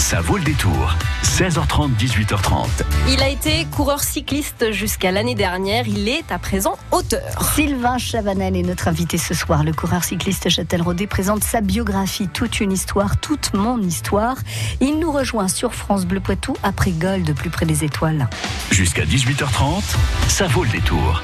Ça vaut le détour. 16h30, 18h30. Il a été coureur cycliste jusqu'à l'année dernière. Il est à présent auteur. Sylvain Chavanel est notre invité ce soir. Le coureur cycliste Châtel-Rodet présente sa biographie, toute une histoire, toute mon histoire. Il nous rejoint sur France Bleu Poitou après Gold, plus près des étoiles. Jusqu'à 18h30, ça vaut le détour.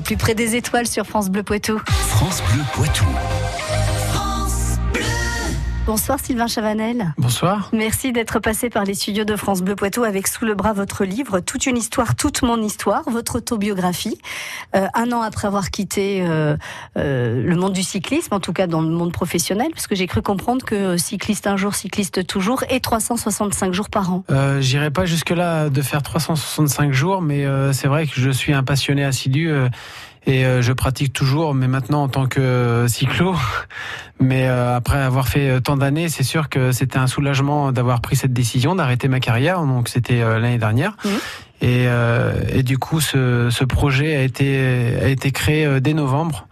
Plus près des étoiles sur France Bleu Poitou. France Bleu Poitou. Bonsoir Sylvain Chavanel. Bonsoir. Merci d'être passé par les studios de France Bleu Poitou avec sous le bras votre livre Toute une histoire, toute mon histoire, votre autobiographie. Euh, un an après avoir quitté euh, euh, le monde du cyclisme, en tout cas dans le monde professionnel, parce que j'ai cru comprendre que cycliste un jour, cycliste toujours, et 365 jours par an. J'irai pas jusque-là de faire 365 jours, mais c'est vrai que je suis un passionné assidu et euh, je pratique toujours, mais maintenant en tant que euh, cyclo. Mais euh, après avoir fait tant d'années, c'est sûr que c'était un soulagement d'avoir pris cette décision d'arrêter ma carrière. Donc c'était l'année dernière. Mhm. Et, euh, et du coup, ce, ce projet a été a été créé dès novembre.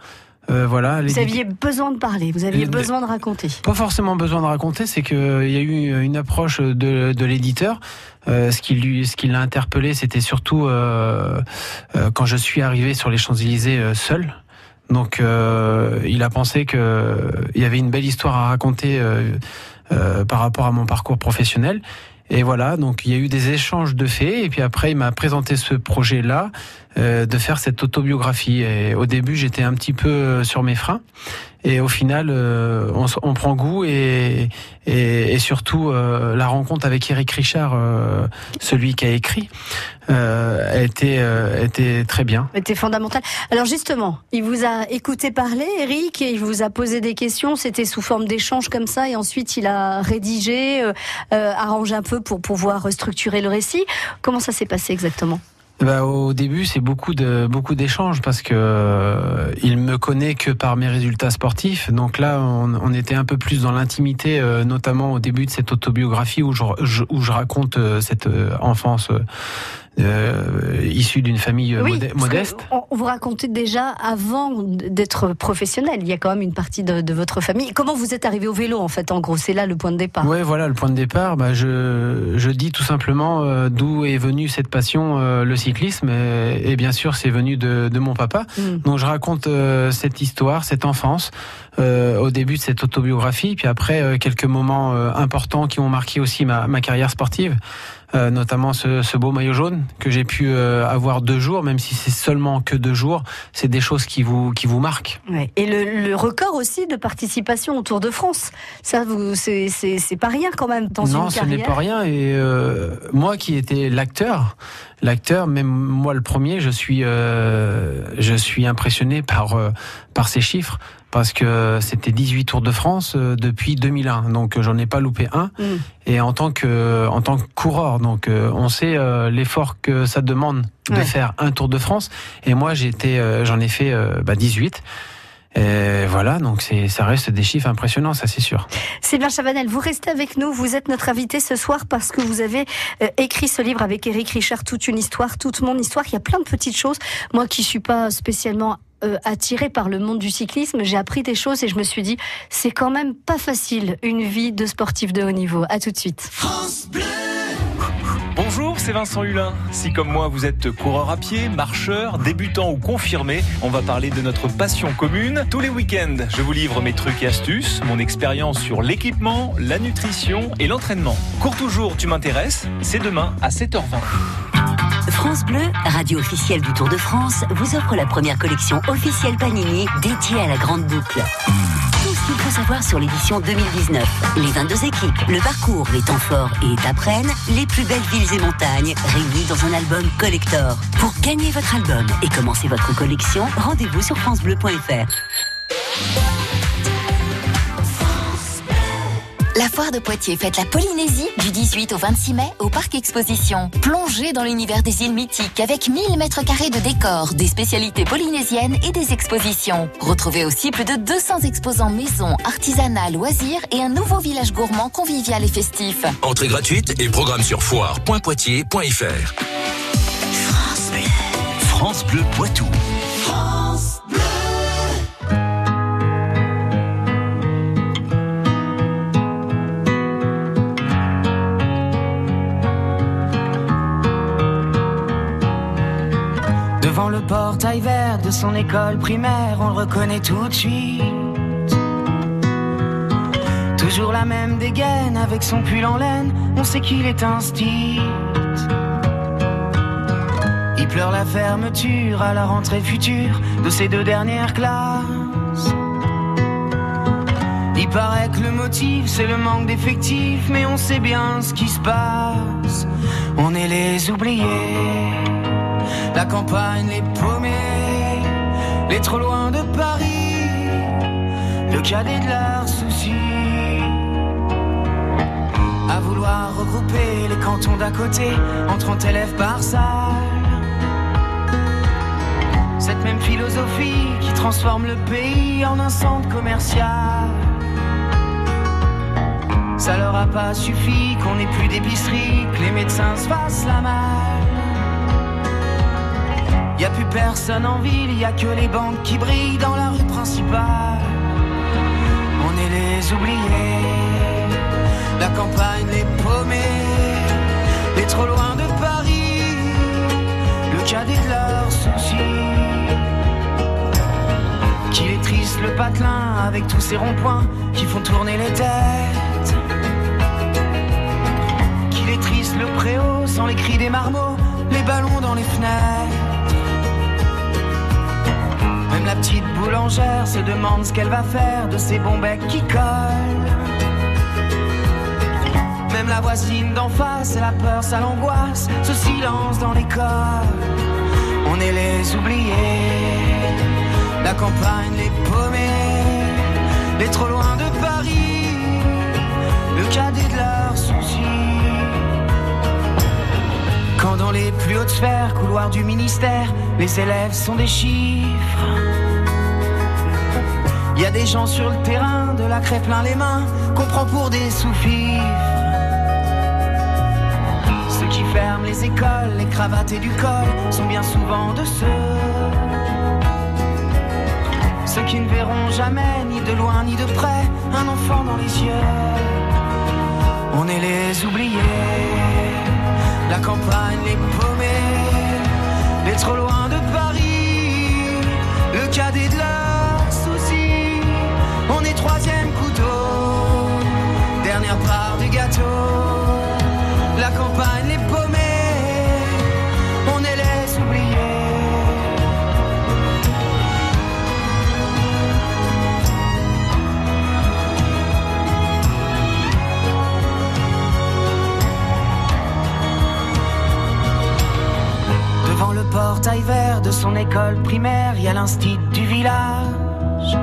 Euh, voilà. Vous aviez besoin de parler, vous aviez Le- besoin de raconter. Pas forcément besoin de raconter, c'est qu'il y a eu une approche de, de l'éditeur. Euh, ce qui lui, ce qui l'a interpellé, c'était surtout euh, euh, quand je suis arrivé sur les Champs Élysées euh, seul. Donc, euh, il a pensé que il y avait une belle histoire à raconter euh, euh, par rapport à mon parcours professionnel. Et voilà, donc il y a eu des échanges de faits, et puis après il m'a présenté ce projet-là euh, de faire cette autobiographie. Et au début, j'étais un petit peu euh, sur mes freins, et au final, euh, on, prend goût, et, surtout euh, la rencontre avec Eric Richard, euh, celui qui a écrit, euh, a été, euh, très bien. C'était fondamental. Alors justement, il vous a écouté parler, Eric, et il vous a posé des questions. C'était sous forme d'échange comme ça, et ensuite il a rédigé, euh, euh, arrangé un peu pour pouvoir structurer le récit. Comment ça s'est passé exactement? Bah, au début, c'est beaucoup de beaucoup d'échanges parce que euh, il me connaît que par mes résultats sportifs. Donc là, on, on était un peu plus dans l'intimité, euh, notamment au début de cette autobiographie où je, où je raconte euh, cette euh, enfance euh, issue d'une famille euh, modeste. On, vous racontait déjà avant d'être professionnel. Il y a quand même une partie de, de votre famille. Comment vous êtes arrivé au vélo en fait En gros, c'est là le point de départ. Ouais, voilà le point de départ. Bah, je, je dis tout simplement euh, d'où est venue cette passion, euh, le cyclisme. Et, et bien sûr, c'est venu de, de mon papa. Mm. Donc je raconte cette histoire, cette enfance, au début de cette autobiographie, puis après quelques moments importants qui ont marqué aussi ma, ma carrière sportive, euh, notamment ce, ce beau maillot jaune que j'ai pu euh, avoir deux jours, même si c'est seulement que deux jours, c'est des choses qui vous qui vous marquent. Ouais. Et le, le record aussi de participation au Tour de France. Ça, vous, c'est, c'est, c'est pas rien quand même dans non, une ce n'est pas rien. Et euh, moi qui étais l'acteur, l'acteur, même moi le premier, je suis, euh, je suis impressionné par euh, par ces chiffres parce que c'était 18 Tours de France euh, depuis 2001, donc euh, j'en ai pas loupé un. Mm. Et en tant que en tant que coureur, donc euh, on sait l'effort que ça demande de Ouais. faire un Tour de France. Et moi j'étais, j'en ai fait bah, 18. Et voilà, donc ça reste des chiffres impressionnants, ça c'est sûr. Sylvain Chavanel, vous restez avec nous. Vous êtes notre invité ce soir parce que vous avez euh, écrit ce livre avec Eric Richard, toute une histoire, toute mon histoire. Il y a plein de petites choses. Moi qui suis pas spécialement euh, attirée par le monde du cyclisme, j'ai appris des choses et je me suis dit, c'est quand même pas facile une vie de sportif de haut niveau. À tout de suite. Bonjour, c'est Vincent Hulin. Si comme moi vous êtes coureur à pied, marcheur, débutant ou confirmé, on va parler de notre passion commune. Tous les week-ends, je vous livre mes trucs et astuces, mon expérience sur l'équipement, la nutrition et l'entraînement. Cours toujours, tu m'intéresses C'est demain à 7h20. France Bleu, radio officielle du Tour de France, vous offre la première collection officielle Panini dédiée à la grande boucle. Tout ce qu'il faut savoir sur l'édition 2019. Les 22 équipes, le parcours, les temps forts et étapes les plus belles villes et montagnes, réunis dans un album collector. Pour gagner votre album et commencer votre collection, rendez-vous sur francebleu.fr. La foire de Poitiers fête la Polynésie du 18 au 26 mai au Parc Exposition. Plongez dans l'univers des îles mythiques avec 1000 mètres carrés de décors, des spécialités polynésiennes et des expositions. Retrouvez aussi plus de 200 exposants maison, artisanat, loisirs et un nouveau village gourmand convivial et festif. Entrée gratuite et programme sur foire.poitiers.fr. France Bleu Poitou. Devant le portail vert de son école primaire, on le reconnaît tout de suite. Toujours la même dégaine avec son pull en laine, on sait qu'il est un. Il pleure la fermeture à la rentrée future de ses deux dernières classes. Il paraît que le motif c'est le manque d'effectifs, mais on sait bien ce qui se passe. On est les oubliés. La campagne, les paumés, les trop loin de Paris, le cadet de leurs soucis. À vouloir regrouper les cantons d'à côté en 30 élèves par salle. Cette même philosophie qui transforme le pays en un centre commercial. Ça leur a pas suffi qu'on n'ait plus d'épicerie, que les médecins se fassent la malle. Y a plus personne en ville, y a que les banques qui brillent dans la rue principale. On est les oubliés, la campagne les paumés, les trop loin de Paris, le cadet de leurs soucis. Qu'il est triste le patelin avec tous ces ronds-points qui font tourner les têtes. Qu'il est triste le préau sans les cris des marmots, les ballons dans les fenêtres. La petite boulangère se demande ce qu'elle va faire de ces bons becs qui collent. Même la voisine d'en face, la peur, ça l'angoisse, ce silence dans l'école. On est les oubliés, la campagne les paumés, les trop loin de Paris, le cadet de leurs dans les plus hautes sphères, couloirs du ministère, les élèves sont des chiffres. Il y a des gens sur le terrain, de la craie plein les mains, qu'on prend pour des sous-fifres. Ceux qui ferment les écoles, les cravates et du col sont bien souvent de ceux. Ceux qui ne verront jamais, ni de loin ni de près, un enfant dans les yeux. On est les oubliés, la campagne les paumés, les trop loin de Paris, le cadet de leurs son école primaire, il y a l'instit du village.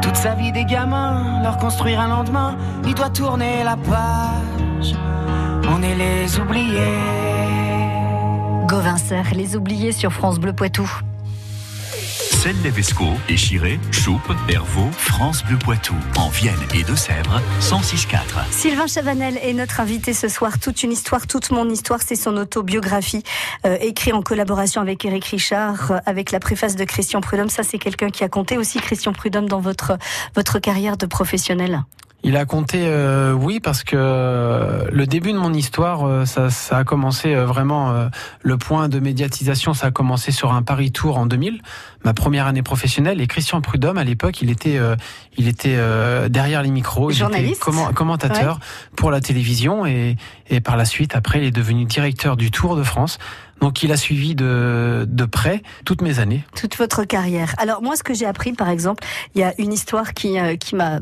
Toute sa vie des gamins, leur construire un lendemain, il doit tourner la page. On est les oubliés. Gauvin les oubliés sur France Bleu Poitou. Celle Levesco, Échiré, Choupe, Hervaux, France Bleu Poitou, en Vienne et Deux-Sèvres, 106.4. Sylvain Chavanel est notre invité ce soir. Toute une histoire, toute mon histoire, c'est son autobiographie, euh, écrit en collaboration avec Eric Richard, euh, avec la préface de Christian Prudhomme. Ça, c'est quelqu'un qui a compté aussi, Christian Prudhomme, dans votre, votre carrière de professionnel. Il a compté, euh, oui, parce que euh, le début de mon histoire, euh, ça, ça a commencé euh, vraiment, euh, le point de médiatisation, ça a commencé sur un Paris Tour en 2000, ma première année professionnelle. Et Christian Prudhomme, à l'époque, il était, euh, il était euh, derrière les micros, il Journaliste. était comment- commentateur pour la télévision et, et par la suite, après, il est devenu directeur du Tour de France. Donc, il a suivi de, de près toutes mes années. toute votre carrière. Alors moi, ce que j'ai appris, par exemple, il y a une histoire qui, euh, qui m'a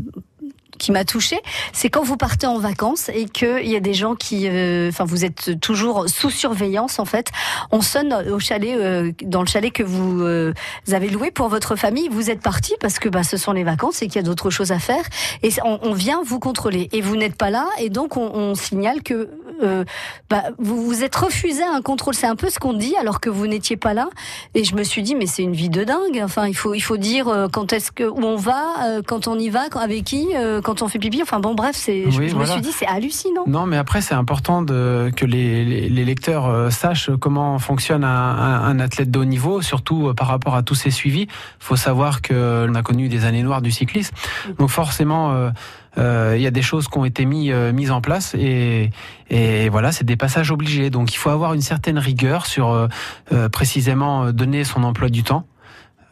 qui m'a touchée, c'est quand vous partez en vacances et qu'il y a des gens qui, euh, enfin, vous êtes toujours sous surveillance en fait. On sonne au chalet, euh, dans le chalet que vous euh, avez loué pour votre famille. Vous êtes parti parce que bah, ce sont les vacances et qu'il y a d'autres choses à faire. Et on, on vient vous contrôler et vous n'êtes pas là et donc on, on signale que euh, bah, vous vous êtes refusé à un contrôle. C'est un peu ce qu'on dit alors que vous n'étiez pas là. Et je me suis dit mais c'est une vie de dingue. Enfin il faut il faut dire euh, quand est-ce que où on va, euh, quand on y va, avec qui, quand on fait pipi. Enfin bon bref c'est. je Oui, je voilà. me suis dit c'est hallucinant. Non, mais après, c'est important de, que les, les, les lecteurs sachent comment fonctionne un, un, un athlète de haut niveau, surtout par rapport à tous ces suivis. Il faut savoir qu'on a connu des années noires du cyclisme. Donc forcément, euh, il y a des choses qui ont été mis, euh, mises en place et, et voilà, c'est des passages obligés. Donc il faut avoir une certaine rigueur sur euh, euh, précisément euh, donner son emploi du temps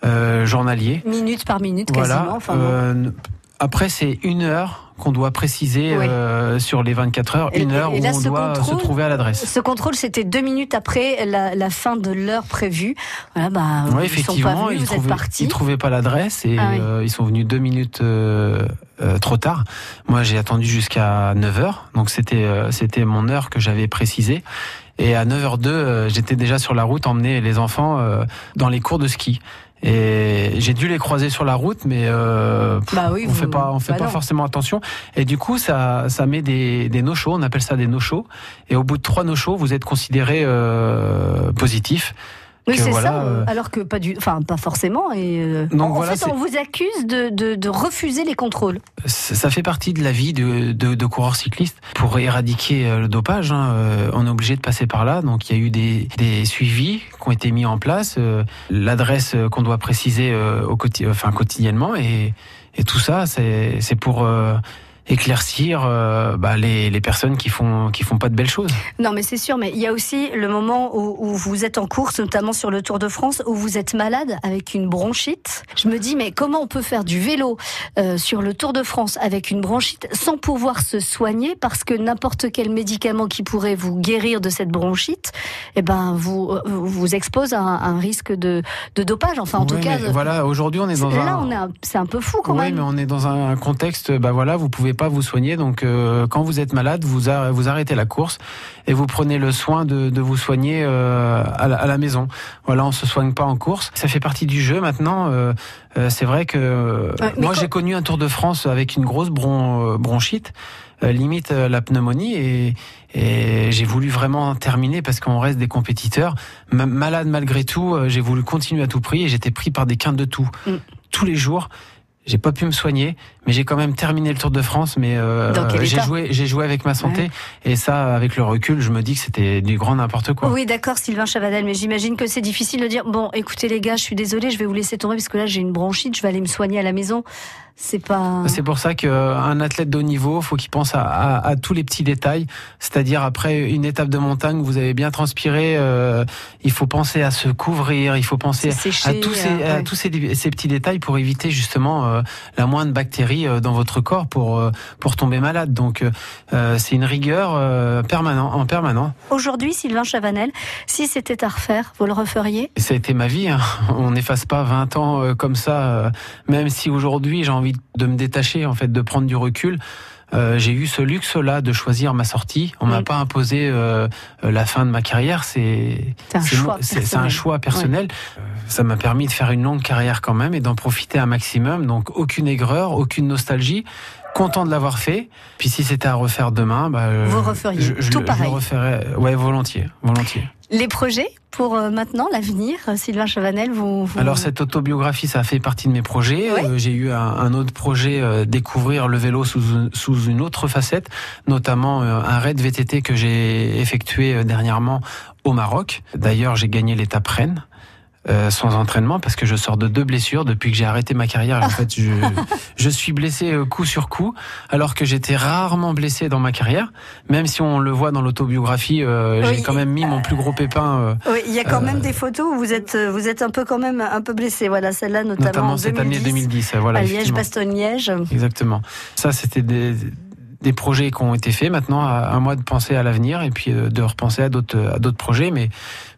euh, journalier. Minute par minute quasiment. Voilà. Enfin, bon. Euh, après, c'est une heure qu'on doit préciser Oui. euh, sur les 24 heures, Et- une heure et où on doit contrôle- se trouver à l'adresse. Ce contrôle, c'était deux minutes après la, la fin de l'heure prévue. Voilà, bah, Oui, ils sont pas effectivement, venus, ils vous êtes trouvaient, partis. ils trouvaient pas l'adresse et Ah oui. euh, ils sont venus deux minutes euh, euh, trop tard. Moi, j'ai attendu jusqu'à 9 heures, donc c'était euh, c'était mon heure que j'avais précisée. Et à 9h02, euh, j'étais déjà sur la route, emmener les enfants euh, dans les cours de ski. Et j'ai dû les croiser sur la route, mais euh, pff, Bah oui, on vous- fait pas, on fait bah pas non. forcément attention. Et du coup, ça, ça met des, des no-shows. On appelle ça des no-shows. Et au bout de trois no-shows, vous êtes considéré euh, positif. Oui, c'est voilà, ça. euh, Alors que pas du, enfin pas forcément. Et euh, Donc en, en voilà, fait, c'est- on vous accuse de, de, de refuser les contrôles. ça fait partie de la vie de, de, de coureurs cyclistes. Pour éradiquer euh, le dopage, hein, euh, on est obligé de passer par là. Donc il y a eu des, des suivis qui ont été mis en place, euh, l'adresse qu'on doit préciser euh, au quoti- enfin, quotidiennement, et, et tout ça, c'est c'est pour euh, éclaircir euh, bah, les, les personnes qui font qui font pas de belles choses. Non, mais c'est sûr. Mais il y a aussi le moment où, où vous êtes en course, notamment sur le Tour de France, où vous êtes malade avec une bronchite. Je me dis, mais comment on peut faire du vélo euh, sur le Tour de France avec une bronchite sans pouvoir se soigner parce que n'importe quel médicament qui pourrait vous guérir de cette bronchite, eh ben vous euh, vous expose à un, un risque de, de dopage. Enfin, en tout cas, voilà, aujourd'hui on est dans là, un on est un- c'est un peu fou quand oui, même. mais on est dans un contexte, bah voilà, vous pouvez pas vous soigner, donc euh, quand vous êtes malade, vous, a- vous arrêtez la course et vous prenez le soin de, de vous soigner euh, à, la, à la maison. Voilà, on se soigne pas en course. Ça fait partie du jeu maintenant. euh, c'est vrai que moi j'ai connu un Tour de France avec une grosse bron- bronchite, euh, limite euh, la pneumonie, et, et j'ai voulu vraiment terminer parce qu'on reste des compétiteurs. Ma- malade malgré tout, euh, j'ai voulu continuer à tout prix et j'étais pris par des quintes de tout Mm. tous les jours. J'ai pas pu me soigner, mais j'ai quand même terminé le Tour de France. Mais euh, j'ai joué, j'ai joué avec ma santé, et ça, avec le recul, je me dis que c'était du grand n'importe quoi. Oui, d'accord, Sylvain Chavanel, mais j'imagine que c'est difficile de dire bon, écoutez les gars, je suis désolé, je vais vous laisser tomber parce que là j'ai une bronchite, je vais aller me soigner à la maison. C'est pas. C'est pour ça qu'un athlète de haut niveau, faut qu'il pense à, à- à tous les petits détails. C'est-à-dire après une étape de montagne, vous avez bien transpiré, euh, il faut penser à se couvrir, il faut penser sécher, à tous ces, euh, à ouais. tous ces, ces petits détails pour éviter justement euh, la moindre bactérie euh, dans votre corps pour euh, pour tomber malade. Donc euh, c'est une rigueur euh, permanent, en permanent. Aujourd'hui, Sylvain Chavanel, si c'était à refaire, vous le referiez? Ça a été ma vie. hein. On n'efface pas 20 ans euh, comme ça. euh, même si aujourd'hui j'ai envie de me détacher, en fait, de prendre du recul. euh, j'ai eu ce luxe-là de choisir ma sortie. On m'a Mm. pas imposé euh, euh, la fin de ma carrière. C'est C'est un un choix personnel. Ça m'a permis de faire une longue carrière quand même et d'en profiter un maximum. Donc aucune aigreur, aucune nostalgie. Content de l'avoir fait. Puis si c'était à refaire demain, bah, Vous referiez je, je tout je pareil. le referais. Ouais, volontiers, volontiers. Les projets? Pour euh, maintenant, l'avenir, euh, Sylvain Chavanel, vous. vous- Alors cette autobiographie, ça a fait partie de mes projets. Euh, J'ai eu un, un autre projet, euh, découvrir le vélo sous, une- sous une autre facette, notamment euh, un raid VTT que j'ai effectué dernièrement au Maroc. D'ailleurs, j'ai gagné l'étape Rennes. Euh, sans entraînement parce que je sors de deux blessures depuis que j'ai arrêté ma carrière. En fait, je, je suis blessé euh, coup sur coup, alors que j'étais rarement blessé dans ma carrière. Même si on le voit dans l'autobiographie, euh, Oui. j'ai quand même mis mon plus gros pépin. Oui, il y a quand même des photos où vous êtes, vous êtes un peu quand même un peu blessé. Voilà, celle-là notamment, notamment en cette année 2010, 2010. euh, Voilà, à effectivement. Liège-Bastogne-Liège. Exactement. Ça, c'était des, des projets qui ont été faits. Maintenant, à, à moi de penser à l'avenir et puis euh, de repenser à d'autres à d'autres projets. Mais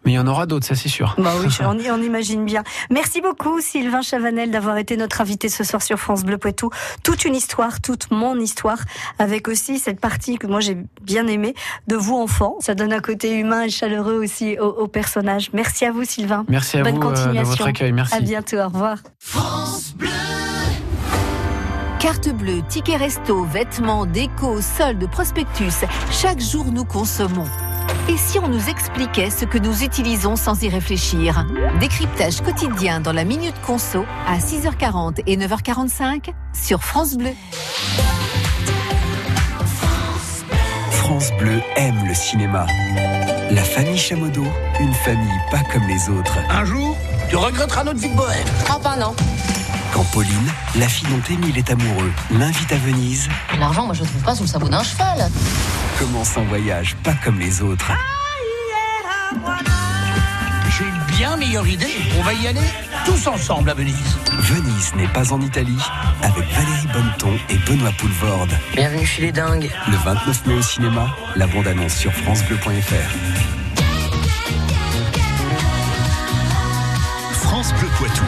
mais il y en aura d'autres, ça c'est sûr. Bah oui, on, y- on imagine bien. Merci beaucoup Sylvain Chavanel d'avoir été notre invité ce soir sur France Bleu Poitou. Toute une histoire, toute mon histoire, avec aussi cette partie que moi j'ai bien aimée de vous enfants. Ça donne un côté humain et chaleureux aussi au, au personnage. Merci à vous Sylvain. Merci à Bonne vous euh, de continuation. votre accueil. Merci. À bientôt, au revoir. Carte bleue, ticket resto, vêtements, déco, soldes, prospectus. Chaque jour, nous consommons. Et si on nous expliquait ce que nous utilisons sans y réfléchir? Décryptage quotidien dans la Minute Conso à 6h40 et 9h45 sur France Bleu. France Bleu aime le cinéma. La famille Chamodo, une famille pas comme les autres. Un jour, tu regretteras notre vie de bohème. Oh ben non. Quand Pauline, la fille dont Émile est amoureux, l'invite à Venise, L'argent, moi je le trouve pas sous le sabot d'un cheval. commence un voyage pas comme les autres. J'ai une bien meilleure idée. On va y aller tous ensemble à Venise. Venise n'est pas en Italie, avec Valérie Bonneton et Benoît Poulvorde. Bienvenue chez les dingues. Le 29 mai au cinéma, la bande-annonce sur francebleu.fr. France Bleu Poitou.